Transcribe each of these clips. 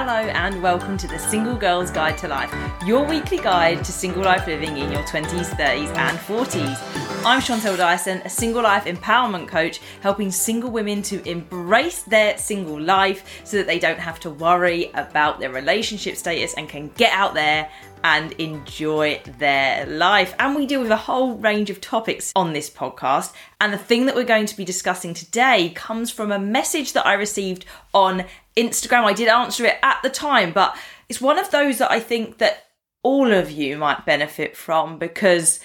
Hello and welcome to the Single Girl's Guide to Life, your weekly guide to single life living in your 20s, 30s, and 40s. I'm Chantelle Dyson, a single life empowerment coach, helping single women to embrace their single life so that they don't have to worry about their relationship status and can get out there and enjoy their life. And we deal with a whole range of topics on this podcast. And the thing that we're going to be discussing today comes from a message that I received on Instagram. I did answer it at the time, but it's one of those that I think that all of you might benefit from because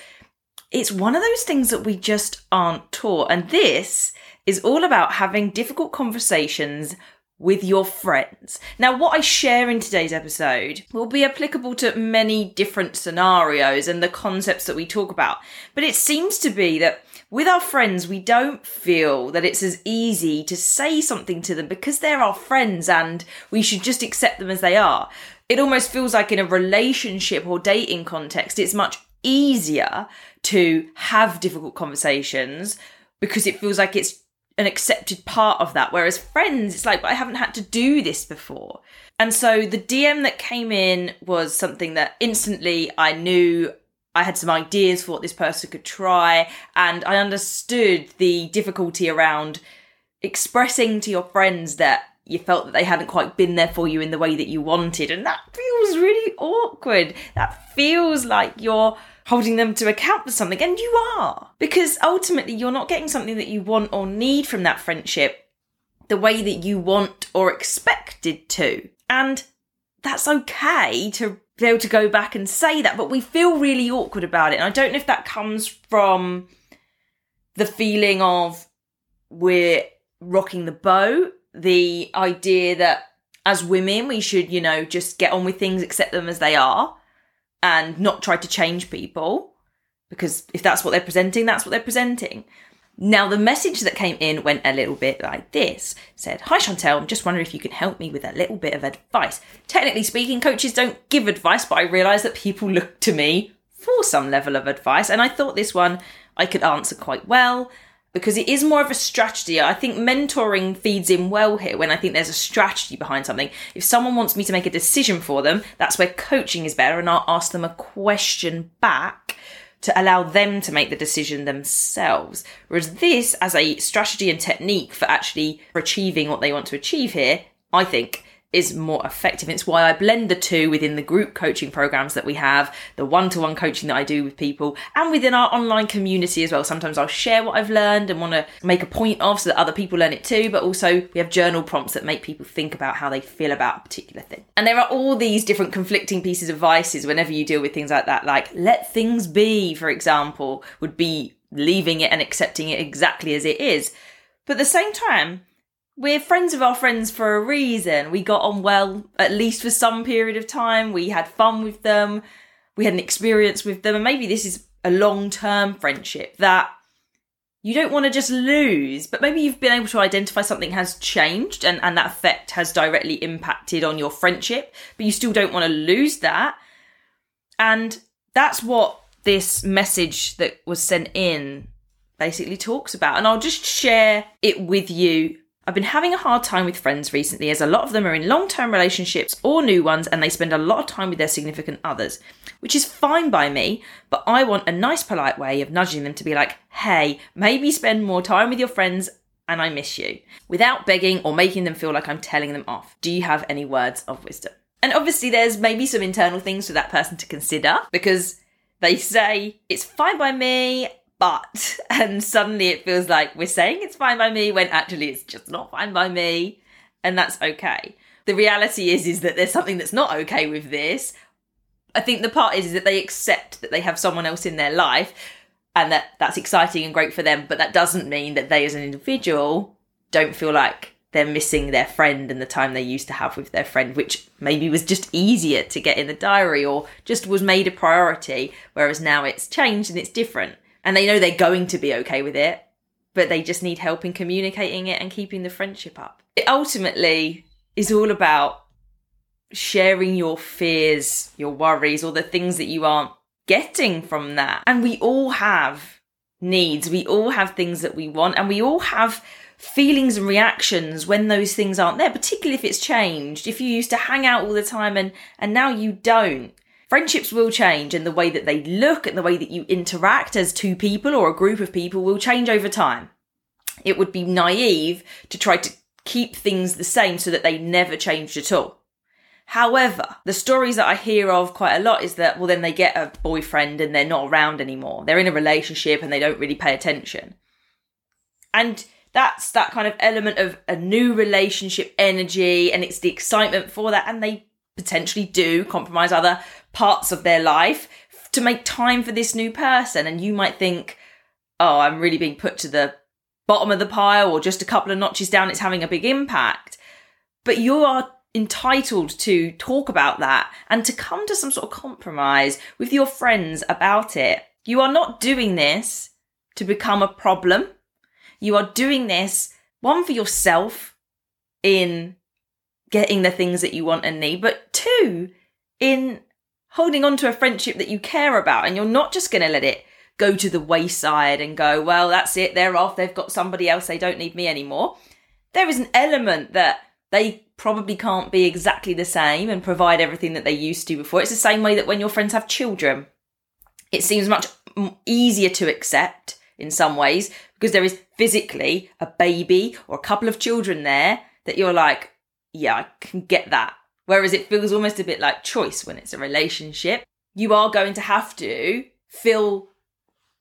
it's one of those things that we just aren't taught. And this is all about having difficult conversations with your friends. Now, what I share in today's episode will be applicable to many different scenarios and the concepts that we talk about. But it seems to be that with our friends, we don't feel that it's as easy to say something to them because they're our friends and we should just accept them as they are. It almost feels like in a relationship or dating context, it's much easier to have difficult conversations because it feels like it's an accepted part of that. Whereas friends, it's like, I haven't had to do this before. And so the DM that came in was something that instantly I knew I had some ideas for what this person could try. And I understood the difficulty around expressing to your friends that you felt that they hadn't quite been there for you in the way that you wanted. And that feels really awkward. That feels like you're holding them to account for something, and you are. Because ultimately, you're not getting something that you want or need from that friendship the way that you want or expected to. And that's okay to be able to go back and say that, but we feel really awkward about it. And I don't know if that comes from the feeling of we're rocking the boat, the idea that as women we should, you know, just get on with things, accept them as they are and not try to change people because if that's what they're presenting, that's what they're presenting. Now, the message that came in went a little bit like this said, Hi Chantelle, I'm just wondering if you can help me with a little bit of advice. Technically speaking, coaches don't give advice, but I realise that people look to me for some level of advice, and I thought this one I could answer quite well because it is more of a strategy. I think mentoring feeds in well here when I think there's a strategy behind something. If someone wants me to make a decision for them, that's where coaching is better, and I'll ask them a question back to allow them to make the decision themselves. Whereas this, as a strategy and technique for actually achieving what they want to achieve here, I think is more effective. It's why I blend the two within the group coaching programs that we have, the one to one coaching that I do with people, and within our online community as well. Sometimes I'll share what I've learned and want to make a point of so that other people learn it too, but also we have journal prompts that make people think about how they feel about a particular thing. And there are all these different conflicting pieces of vices whenever you deal with things like that, like let things be, for example, would be leaving it and accepting it exactly as it is. But at the same time, we're friends of our friends for a reason. We got on well, at least for some period of time. We had fun with them. We had an experience with them. And maybe this is a long term friendship that you don't want to just lose, but maybe you've been able to identify something has changed and, and that effect has directly impacted on your friendship, but you still don't want to lose that. And that's what this message that was sent in basically talks about. And I'll just share it with you I've been having a hard time with friends recently as a lot of them are in long term relationships or new ones and they spend a lot of time with their significant others, which is fine by me, but I want a nice, polite way of nudging them to be like, hey, maybe spend more time with your friends and I miss you, without begging or making them feel like I'm telling them off. Do you have any words of wisdom? And obviously, there's maybe some internal things for that person to consider because they say, it's fine by me, but and suddenly it feels like we're saying it's fine by me when actually it's just not fine by me. And that's okay. The reality is is that there's something that's not okay with this. I think the part is, is that they accept that they have someone else in their life and that that's exciting and great for them but that doesn't mean that they as an individual don't feel like they're missing their friend and the time they used to have with their friend, which maybe was just easier to get in the diary or just was made a priority, whereas now it's changed and it's different and they know they're going to be okay with it, but they just need help in communicating it and keeping the friendship up. It ultimately is all about sharing your fears, your worries, or the things that you aren't getting from that. And we all have needs. We all have things that we want, and we all have feelings and reactions when those things aren't there, particularly if it's changed. If you used to hang out all the time and, and now you don't. Friendships will change and the way that they look and the way that you interact as two people or a group of people will change over time. It would be naive to try to keep things the same so that they never changed at all. However, the stories that I hear of quite a lot is that, well, then they get a boyfriend and they're not around anymore. They're in a relationship and they don't really pay attention. And that's that kind of element of a new relationship energy and it's the excitement for that. And they potentially do compromise other parts of their life to make time for this new person. And you might think, oh, I'm really being put to the bottom of the pile or just a couple of notches down. It's having a big impact. But you are entitled to talk about that and to come to some sort of compromise with your friends about it. You are not doing this to become a problem. You are doing this, one, for yourself in getting the things that you want and need, but two, in holding on to a friendship that you care about. And you're not just going to let it go to the wayside and go, well, that's it, they're off, they've got somebody else, they don't need me anymore. There is an element that they probably can't be exactly the same and provide everything that they used to before. It's the same way that when your friends have children, it seems much easier to accept in some ways because there is physically a baby or a couple of children there that you're like, yeah, I can get that. Whereas it feels almost a bit like choice when it's a relationship. You are going to have to fill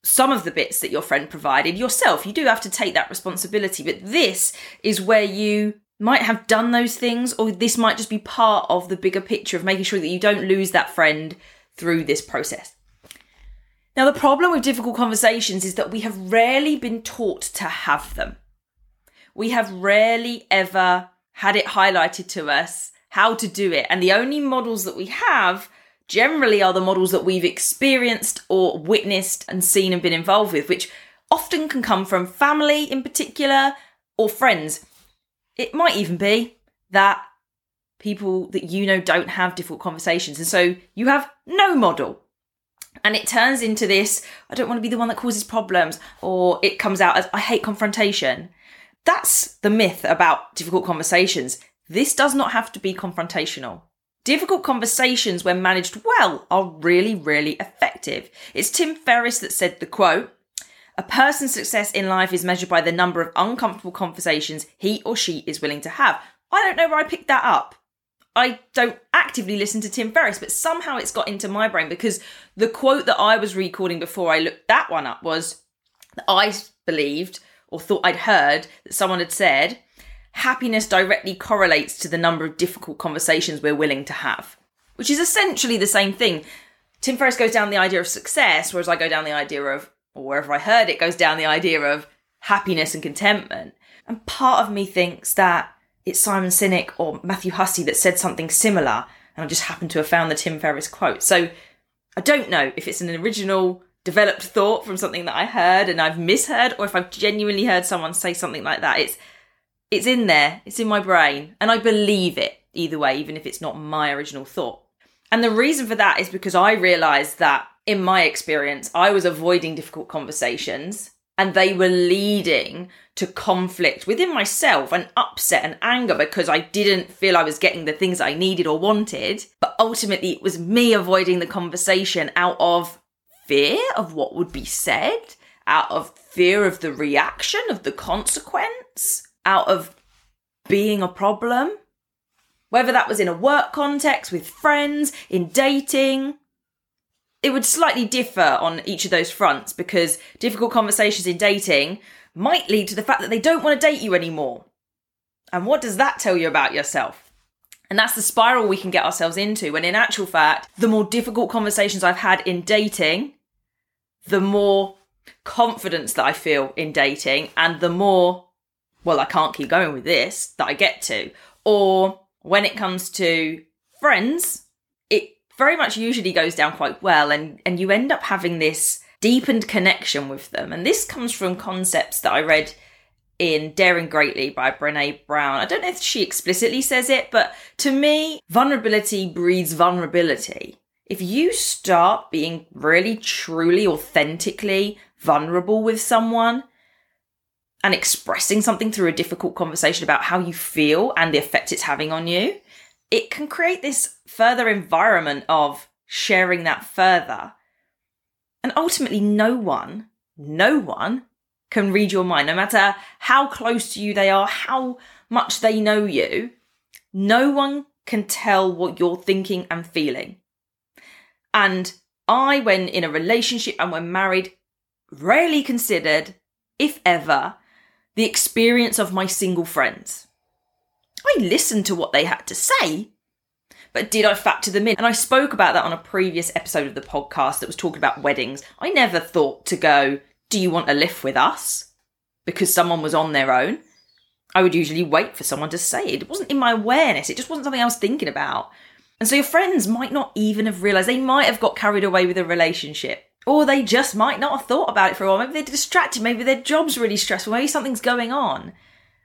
some of the bits that your friend provided yourself. You do have to take that responsibility. But this is where you might have done those things, or this might just be part of the bigger picture of making sure that you don't lose that friend through this process. Now, the problem with difficult conversations is that we have rarely been taught to have them. We have rarely ever had it highlighted to us how to do it. And the only models that we have generally are the models that we've experienced or witnessed and seen and been involved with, which often can come from family in particular or friends. It might even be that people that you know don't have difficult conversations. And so you have no model. And it turns into this I don't want to be the one that causes problems, or it comes out as I hate confrontation. That's the myth about difficult conversations. This does not have to be confrontational. Difficult conversations, when managed well, are really, really effective. It's Tim Ferriss that said the quote a person's success in life is measured by the number of uncomfortable conversations he or she is willing to have. I don't know where I picked that up. I don't actively listen to Tim Ferriss, but somehow it's got into my brain because the quote that I was recording before I looked that one up was that I believed or thought I'd heard that someone had said happiness directly correlates to the number of difficult conversations we're willing to have, which is essentially the same thing. Tim Ferriss goes down the idea of success, whereas I go down the idea of or wherever I heard it goes down the idea of happiness and contentment. And part of me thinks that it's Simon Sinek or Matthew Hussey that said something similar, and I just happened to have found the Tim Ferriss quote. So I don't know if it's an original developed thought from something that I heard and I've misheard, or if I've genuinely heard someone say something like that. It's it's in there, it's in my brain, and I believe it either way, even if it's not my original thought. And the reason for that is because I realized that in my experience, I was avoiding difficult conversations and they were leading to conflict within myself and upset and anger because I didn't feel I was getting the things I needed or wanted. But ultimately, it was me avoiding the conversation out of fear of what would be said, out of fear of the reaction, of the consequence, out of being a problem. Whether that was in a work context, with friends, in dating, it would slightly differ on each of those fronts because difficult conversations in dating might lead to the fact that they don't want to date you anymore. And what does that tell you about yourself? And that's the spiral we can get ourselves into when, in actual fact, the more difficult conversations I've had in dating, the more confidence that I feel in dating, and the more, well, I can't keep going with this that I get to. Or when it comes to friends, it very much usually goes down quite well and and you end up having this deepened connection with them. And this comes from concepts that i read in daring greatly by Brené Brown. I don't know if she explicitly says it but to me vulnerability breeds vulnerability. If you start being really truly authentically vulnerable with someone and expressing something through a difficult conversation about how you feel and the effect it's having on you, it can create this further environment of sharing that further. And ultimately, no one, no one can read your mind, no matter how close to you they are, how much they know you. No one can tell what you're thinking and feeling. And I, when in a relationship and when married, rarely considered, if ever, the experience of my single friends. I listened to what they had to say, but did I factor them in? And I spoke about that on a previous episode of the podcast that was talking about weddings. I never thought to go, Do you want to lift with us? Because someone was on their own. I would usually wait for someone to say it. It wasn't in my awareness, it just wasn't something I was thinking about. And so your friends might not even have realised, they might have got carried away with a relationship. Or they just might not have thought about it for a while. Maybe they're distracted. Maybe their job's really stressful. Maybe something's going on.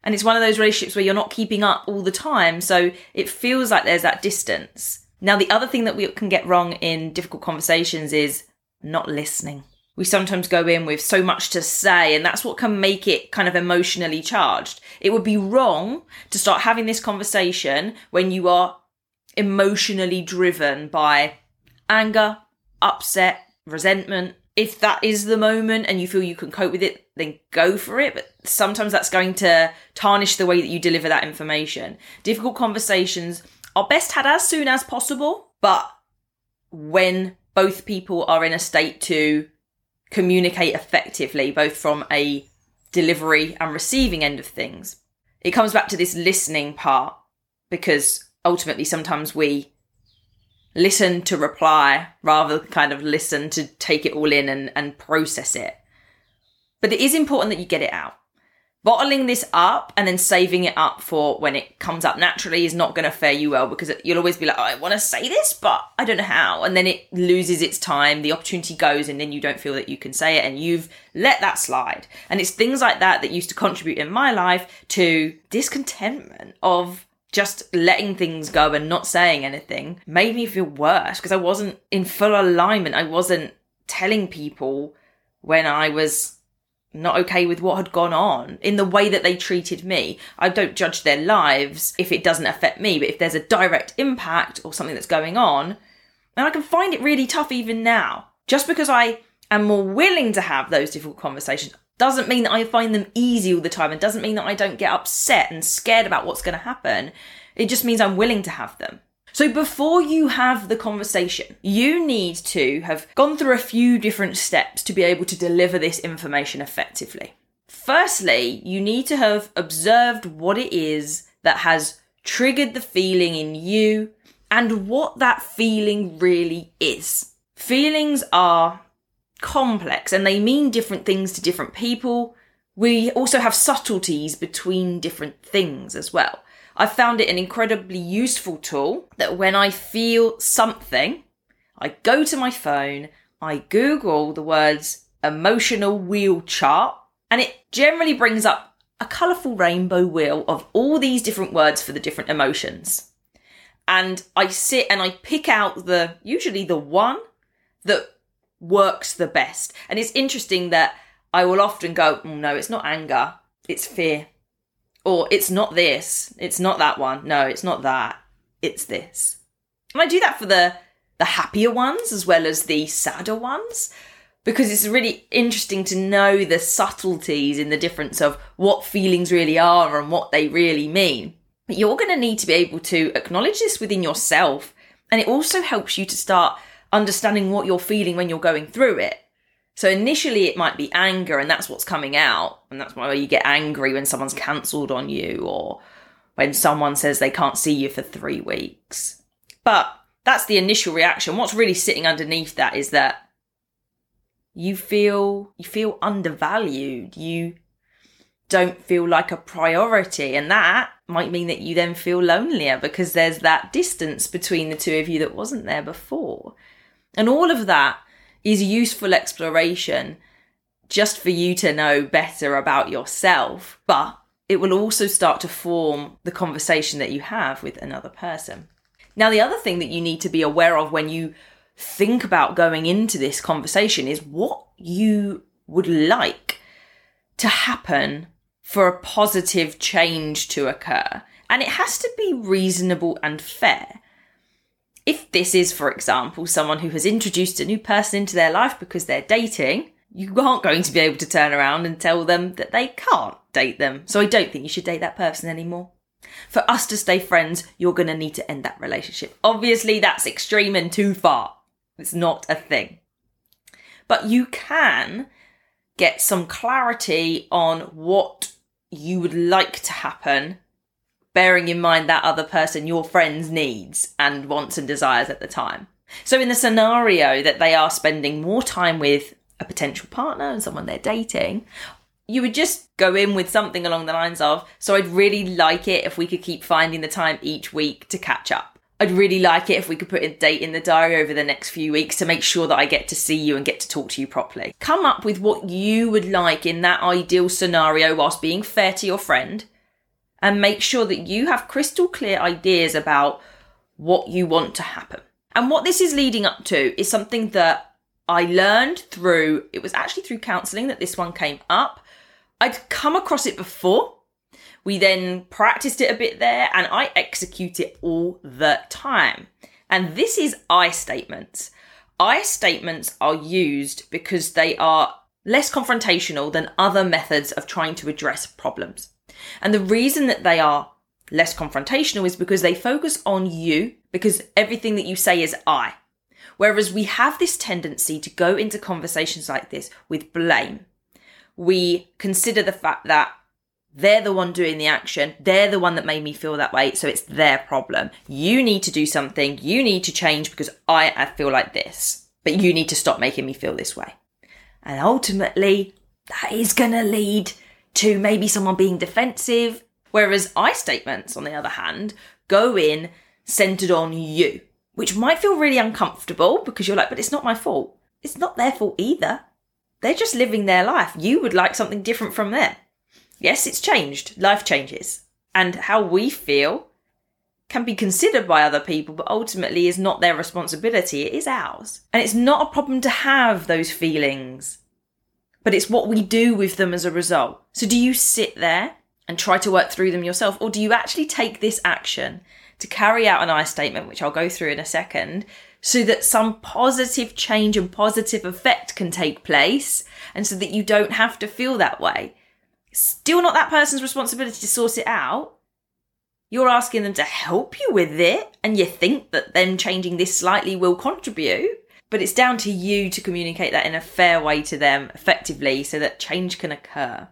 And it's one of those relationships where you're not keeping up all the time. So it feels like there's that distance. Now, the other thing that we can get wrong in difficult conversations is not listening. We sometimes go in with so much to say, and that's what can make it kind of emotionally charged. It would be wrong to start having this conversation when you are emotionally driven by anger, upset, resentment. If that is the moment and you feel you can cope with it, then go for it. But sometimes that's going to tarnish the way that you deliver that information. Difficult conversations are best had as soon as possible, but when both people are in a state to communicate effectively, both from a delivery and receiving end of things. It comes back to this listening part because ultimately sometimes we listen to reply rather than kind of listen to take it all in and, and process it. But it is important that you get it out. Bottling this up and then saving it up for when it comes up naturally is not going to fare you well because you'll always be like, oh, I want to say this, but I don't know how. And then it loses its time, the opportunity goes, and then you don't feel that you can say it and you've let that slide. And it's things like that that used to contribute in my life to discontentment of just letting things go and not saying anything made me feel worse because I wasn't in full alignment. I wasn't telling people when I was not okay with what had gone on in the way that they treated me. I don't judge their lives if it doesn't affect me, but if there's a direct impact or something that's going on, and I can find it really tough even now. Just because I am more willing to have those difficult conversations doesn't mean that I find them easy all the time and doesn't mean that I don't get upset and scared about what's going to happen. It just means I'm willing to have them. So before you have the conversation, you need to have gone through a few different steps to be able to deliver this information effectively. Firstly, you need to have observed what it is that has triggered the feeling in you and what that feeling really is. Feelings are complex and they mean different things to different people. We also have subtleties between different things as well. I found it an incredibly useful tool that when I feel something, I go to my phone, I Google the words emotional wheel chart, and it generally brings up a colourful rainbow wheel of all these different words for the different emotions. And I sit and I pick out the, usually the one that works the best. And it's interesting that I will often go, oh, no, it's not anger, it's fear. Or it's not this, it's not that one. No, it's not that, it's this. And I do that for the the happier ones as well as the sadder ones because it's really interesting to know the subtleties in the difference of what feelings really are and what they really mean. But you're going to need to be able to acknowledge this within yourself. And it also helps you to start understanding what you're feeling when you're going through it. So initially it might be anger and that's what's coming out. And that's why you get angry when someone's cancelled on you or when someone says they can't see you for three weeks. But that's the initial reaction. What's really sitting underneath that is that you feel you feel undervalued. You don't feel like a priority and that might mean that you then feel lonelier because there's that distance between the two of you that wasn't there before. And all of that is useful exploration just for you to know better about yourself, but it will also start to form the conversation that you have with another person. Now, the other thing that you need to be aware of when you think about going into this conversation is what you would like to happen for a positive change to occur. And it has to be reasonable and fair. If this is, for example, someone who has introduced a new person into their life because they're dating, you aren't going to be able to turn around and tell them that they can't date them. So I don't think you should date that person anymore. For us to stay friends, you're going to need to end that relationship. Obviously, that's extreme and too far. It's not a thing. But you can get some clarity on what you would like to happen, bearing in mind that other person, your friend's needs and wants and desires at the time. So, in the scenario that they are spending more time with a potential partner and someone they're dating, you would just go in with something along the lines of, So I'd really like it if we could keep finding the time each week to catch up. I'd really like it if we could put a date in the diary over the next few weeks to make sure that I get to see you and get to talk to you properly. Come up with what you would like in that ideal scenario whilst being fair to your friend and make sure that you have crystal clear ideas about what you want to happen. And what this is leading up to is something that I learned through, it was actually through counseling that this one came up. I'd come across it before. We then practiced it a bit there and I execute it all the time. And this is I statements. I statements are used because they are less confrontational than other methods of trying to address problems. And the reason that they are less confrontational is because they focus on you because everything that you say is I. Whereas we have this tendency to go into conversations like this with blame. We consider the fact that they're the one doing the action. They're the one that made me feel that way. So it's their problem. You need to do something. You need to change because I, I feel like this, but you need to stop making me feel this way. And ultimately, that is going to lead to maybe someone being defensive. Whereas I statements, on the other hand, go in centered on you which might feel really uncomfortable because you're like, but it's not my fault. It's not their fault either. They're just living their life. You would like something different from them. Yes, it's changed. Life changes. And how we feel can be considered by other people, but ultimately is not their responsibility. It is ours. And it's not a problem to have those feelings, but it's what we do with them as a result. So do you sit there and try to work through them yourself, or do you actually take this action to carry out an I statement, which I'll go through in a second, so that some positive change and positive effect can take place and so that you don't have to feel that way. Still not that person's responsibility to source it out. You're asking them to help you with it, and you think that them changing this slightly will contribute. But it's down to you to communicate that in a fair way to them effectively so that change can occur.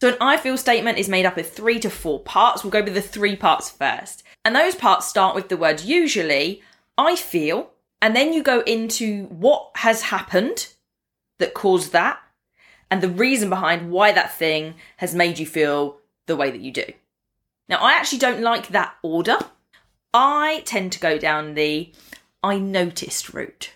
So, an I feel statement is made up of three to four parts. We'll go with the three parts first. And those parts start with the word usually, I feel, and then you go into what has happened that caused that, and the reason behind why that thing has made you feel the way that you do. Now, I actually don't like that order. I tend to go down the I noticed route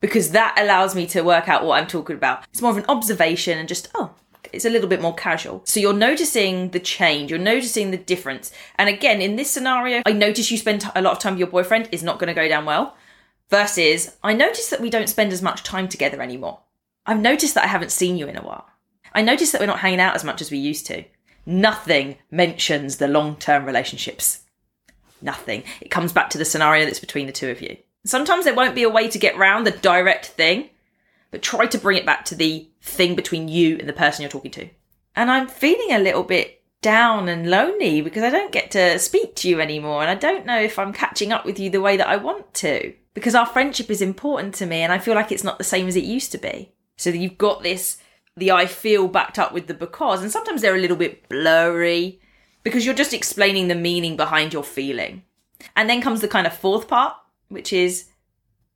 because that allows me to work out what I'm talking about. It's more of an observation and just, oh, it's a little bit more casual. So you're noticing the change, you're noticing the difference. And again, in this scenario, I notice you spend a lot of time with your boyfriend is not going to go down well. Versus, I notice that we don't spend as much time together anymore. I've noticed that I haven't seen you in a while. I notice that we're not hanging out as much as we used to. Nothing mentions the long term relationships. Nothing. It comes back to the scenario that's between the two of you. Sometimes there won't be a way to get round the direct thing, but try to bring it back to the thing between you and the person you're talking to. And I'm feeling a little bit down and lonely because I don't get to speak to you anymore. And I don't know if I'm catching up with you the way that I want to because our friendship is important to me and I feel like it's not the same as it used to be. So you've got this, the I feel backed up with the because, and sometimes they're a little bit blurry because you're just explaining the meaning behind your feeling. And then comes the kind of fourth part, which is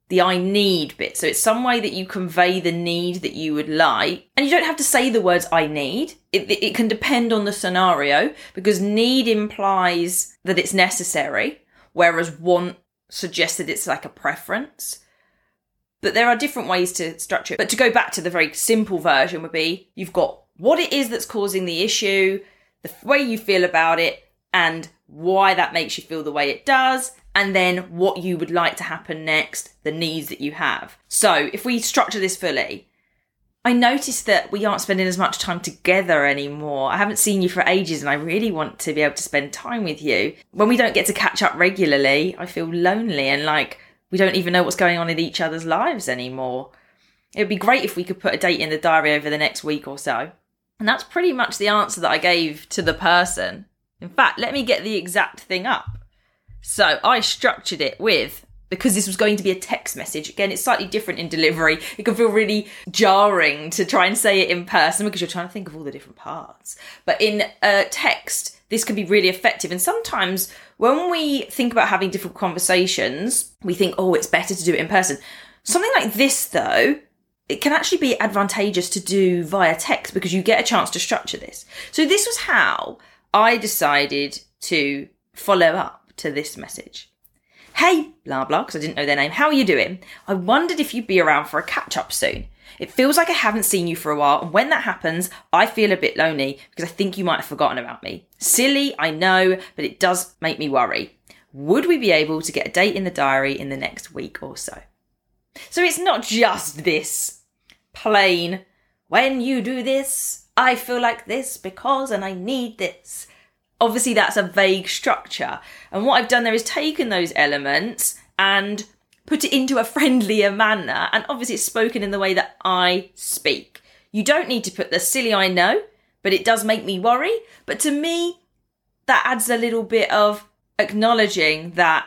the I need bit. So it's some way that you convey the need that you would like. And you don't have to say the words I need. It, it can depend on the scenario because need implies that it's necessary, whereas want suggests that it's like a preference. But there are different ways to structure it. But to go back to the very simple version would be you've got what it is that's causing the issue, the way you feel about it, and why that makes you feel the way it does, and then what you would like to happen next, the needs that you have. So if we structure this fully, I noticed that we aren't spending as much time together anymore. I haven't seen you for ages and I really want to be able to spend time with you. When we don't get to catch up regularly, I feel lonely and like we don't even know what's going on in each other's lives anymore. It would be great if we could put a date in the diary over the next week or so. And that's pretty much the answer that I gave to the person. In fact, let me get the exact thing up. So I structured it with because this was going to be a text message. Again, it's slightly different in delivery. It can feel really jarring to try and say it in person because you're trying to think of all the different parts. But in a text, this can be really effective. And sometimes when we think about having different conversations, we think, oh, it's better to do it in person. Something like this, though, it can actually be advantageous to do via text because you get a chance to structure this. So this was how I decided to follow up to this message. Hey, blah blah, because I didn't know their name. How are you doing? I wondered if you'd be around for a catch up soon. It feels like I haven't seen you for a while, and when that happens, I feel a bit lonely because I think you might have forgotten about me. Silly, I know, but it does make me worry. Would we be able to get a date in the diary in the next week or so? So it's not just this plain, when you do this, I feel like this because, and I need this obviously that's a vague structure. And what I've done there is taken those elements and put it into a friendlier manner. And obviously it's spoken in the way that I speak. You don't need to put the silly I know, but it does make me worry. But to me, that adds a little bit of acknowledging that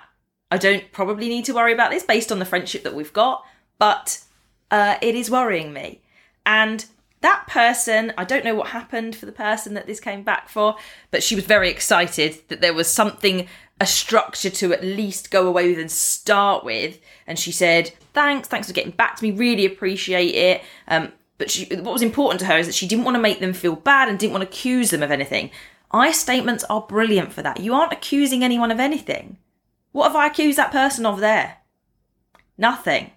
I don't probably need to worry about this based on the friendship that we've got, but uh, it is worrying me. And that person, I don't know what happened for the person that this came back for, but she was very excited that there was something, a structure to at least go away with and start with. And she said, Thanks, thanks for getting back to me, really appreciate it. Um, but she, what was important to her is that she didn't want to make them feel bad and didn't want to accuse them of anything. I statements are brilliant for that. You aren't accusing anyone of anything. What have I accused that person of there? Nothing.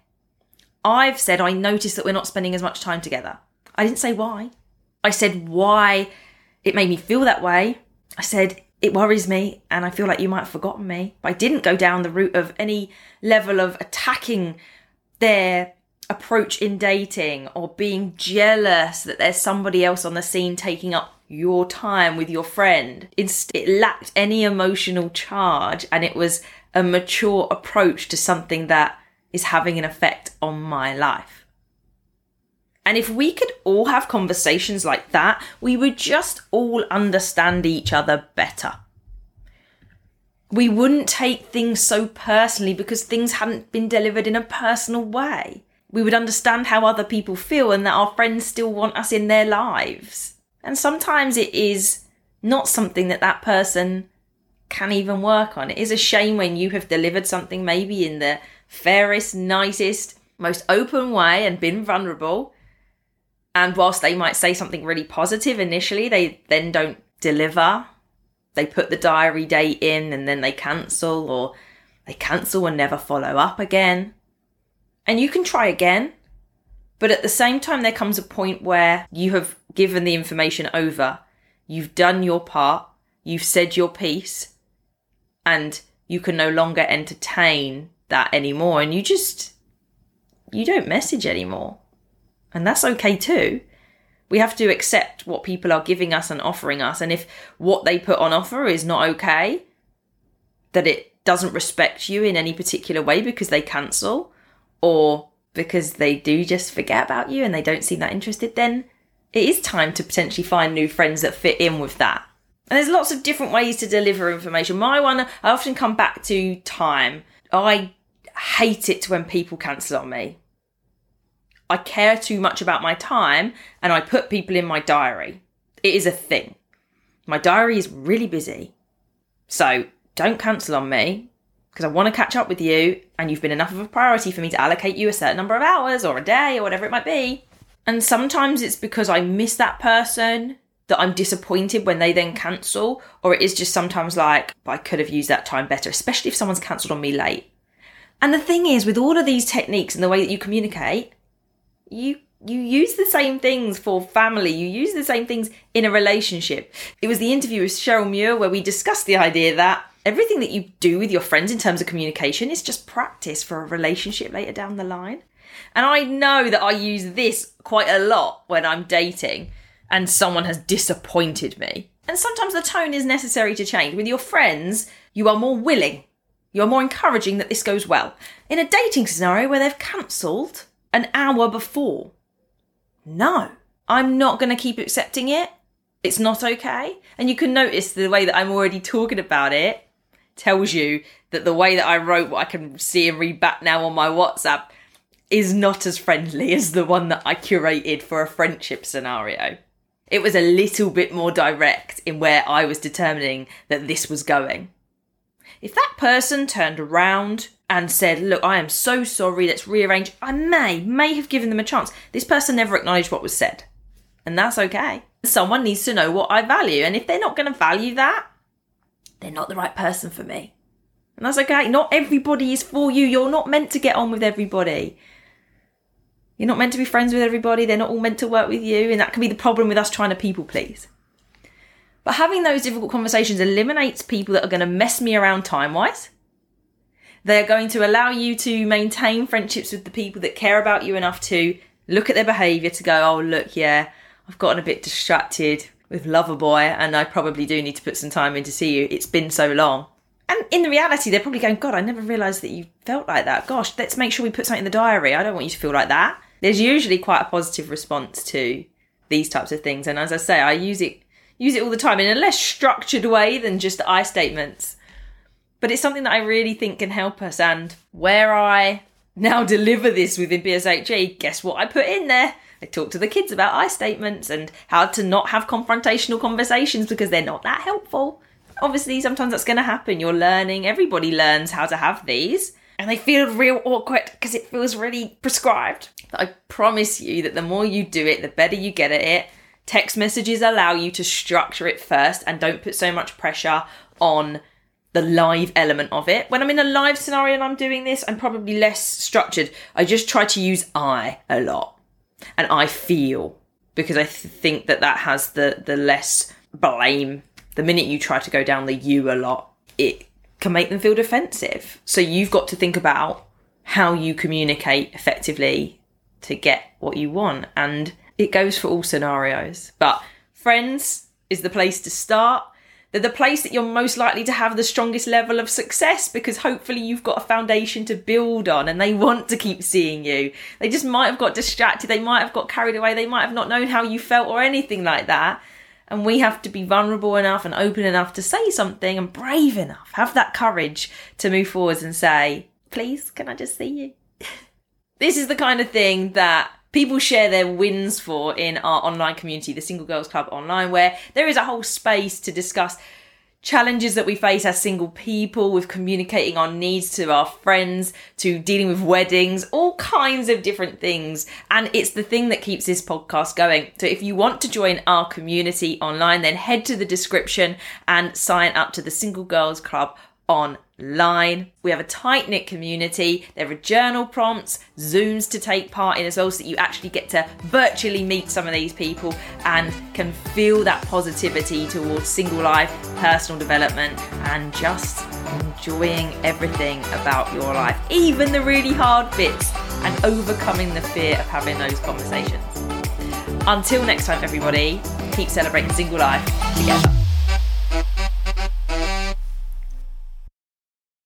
I've said I noticed that we're not spending as much time together. I didn't say why. I said why it made me feel that way. I said it worries me and I feel like you might have forgotten me. But I didn't go down the route of any level of attacking their approach in dating or being jealous that there's somebody else on the scene taking up your time with your friend. It lacked any emotional charge and it was a mature approach to something that is having an effect on my life. And if we could all have conversations like that, we would just all understand each other better. We wouldn't take things so personally because things hadn't been delivered in a personal way. We would understand how other people feel and that our friends still want us in their lives. And sometimes it is not something that that person can even work on. It is a shame when you have delivered something maybe in the fairest, nicest, most open way and been vulnerable and whilst they might say something really positive initially, they then don't deliver. They put the diary date in and then they cancel, or they cancel and never follow up again. And you can try again. But at the same time, there comes a point where you have given the information over, you've done your part, you've said your piece, and you can no longer entertain that anymore. And you just, you don't message anymore. And that's okay too. We have to accept what people are giving us and offering us. And if what they put on offer is not okay, that it doesn't respect you in any particular way because they cancel or because they do just forget about you and they don't seem that interested, then it is time to potentially find new friends that fit in with that. And there's lots of different ways to deliver information. My one, I often come back to time. I hate it when people cancel on me. I care too much about my time and I put people in my diary. It is a thing. My diary is really busy. So don't cancel on me because I want to catch up with you and you've been enough of a priority for me to allocate you a certain number of hours or a day or whatever it might be. And sometimes it's because I miss that person that I'm disappointed when they then cancel, or it is just sometimes like, I could have used that time better, especially if someone's cancelled on me late. And the thing is, with all of these techniques and the way that you communicate, you you use the same things for family. You use the same things in a relationship. It was the interview with Cheryl Muir where we discussed the idea that everything that you do with your friends in terms of communication is just practice for a relationship later down the line. And I know that I use this quite a lot when I'm dating and someone has disappointed me. And sometimes the tone is necessary to change. With your friends, you are more willing, you are more encouraging that this goes well. In a dating scenario where they've cancelled an hour before, no, I'm not going to keep accepting it. It's not okay. And you can notice the way that I'm already talking about it tells you that the way that I wrote what I can see and read back now on my WhatsApp is not as friendly as the one that I curated for a friendship scenario. It was a little bit more direct in where I was determining that this was going. If that person turned around and said, Look, I am so sorry, let's rearrange, I may, may have given them a chance. This person never acknowledged what was said. And that's okay. Someone needs to know what I value. And if they're not going to value that, they're not the right person for me. And that's okay. Not everybody is for you. You're not meant to get on with everybody. You're not meant to be friends with everybody. They're not all meant to work with you. And that can be the problem with us trying to people please. But having those difficult conversations eliminates people that are going to mess me around time wise. They're going to allow you to maintain friendships with the people that care about you enough to look at their behaviour to go, oh, look, yeah, I've gotten a bit distracted with Loverboy and I probably do need to put some time in to see you. It's been so long. And in the reality, they're probably going, God, I never realised that you felt like that. Gosh, let's make sure we put something in the diary. I don't want you to feel like that. There's usually quite a positive response to these types of things. And as I say, I use it use it all the time in a less structured way than just I statements. But it's something that I really think can help us. And where I now deliver this within PSHE, guess what I put in there? I talk to the kids about I statements and how to not have confrontational conversations because they're not that helpful. Obviously, sometimes that's going to happen. You're learning, everybody learns how to have these, and they feel real awkward because it feels really prescribed. But I promise you that the more you do it, the better you get at it. Text messages allow you to structure it first and don't put so much pressure on the live element of it. When I'm in a live scenario and I'm doing this, I'm probably less structured. I just try to use I a lot and I feel because I th- think that that has the the less blame. The minute you try to go down the you a lot, it can make them feel defensive. So you've got to think about how you communicate effectively to get what you want, and it goes for all scenarios. But friends is the place to start they're the place that you're most likely to have the strongest level of success because hopefully you've got a foundation to build on and they want to keep seeing you. They just might have got distracted, they might have got carried away, they might have not known how you felt or anything like that. And we have to be vulnerable enough and open enough to say something and brave enough, have that courage to move forwards and say, please, can I just see you? this is the kind of thing that people share their wins for in our online community, the Single Girls Club Online, where there is a whole space to discuss challenges that we face as single people with communicating our needs to our friends, to dealing with weddings, all kinds of different things. And it's the thing that keeps this podcast going. So if you want to join our community online, then head to the description and sign up to the Single Girls Club online. We have a tight knit community. There are journal prompts, Zooms to take part in as well, so that you actually get to virtually meet some of these people and can feel that positivity towards single life, personal development, and just enjoying everything about your life, even the really hard bits, and overcoming the fear of having those conversations. Until next time, everybody, keep celebrating single life together.